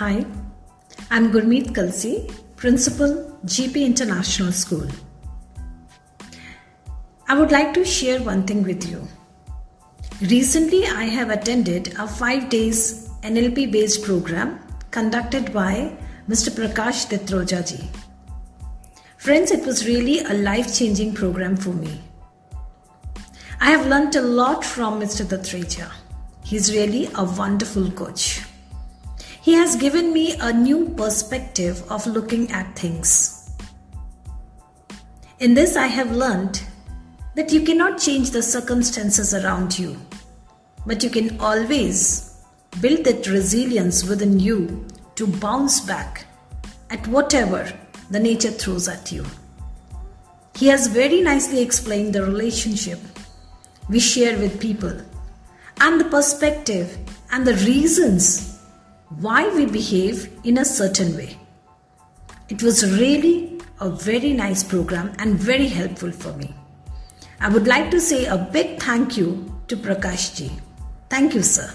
Hi, I'm Gurmeet Kalsi, Principal, GP International School. I would like to share one thing with you. Recently, I have attended a five days NLP based program conducted by Mr. Prakash Datreja ji. Friends, it was really a life changing program for me. I have learnt a lot from Mr. Datreja. He's really a wonderful coach. He has given me a new perspective of looking at things. In this, I have learned that you cannot change the circumstances around you, but you can always build that resilience within you to bounce back at whatever the nature throws at you. He has very nicely explained the relationship we share with people and the perspective and the reasons why we behave in a certain way. It was really a very nice program and very helpful for me. I would like to say a big thank you to Prakash ji. Thank you, sir.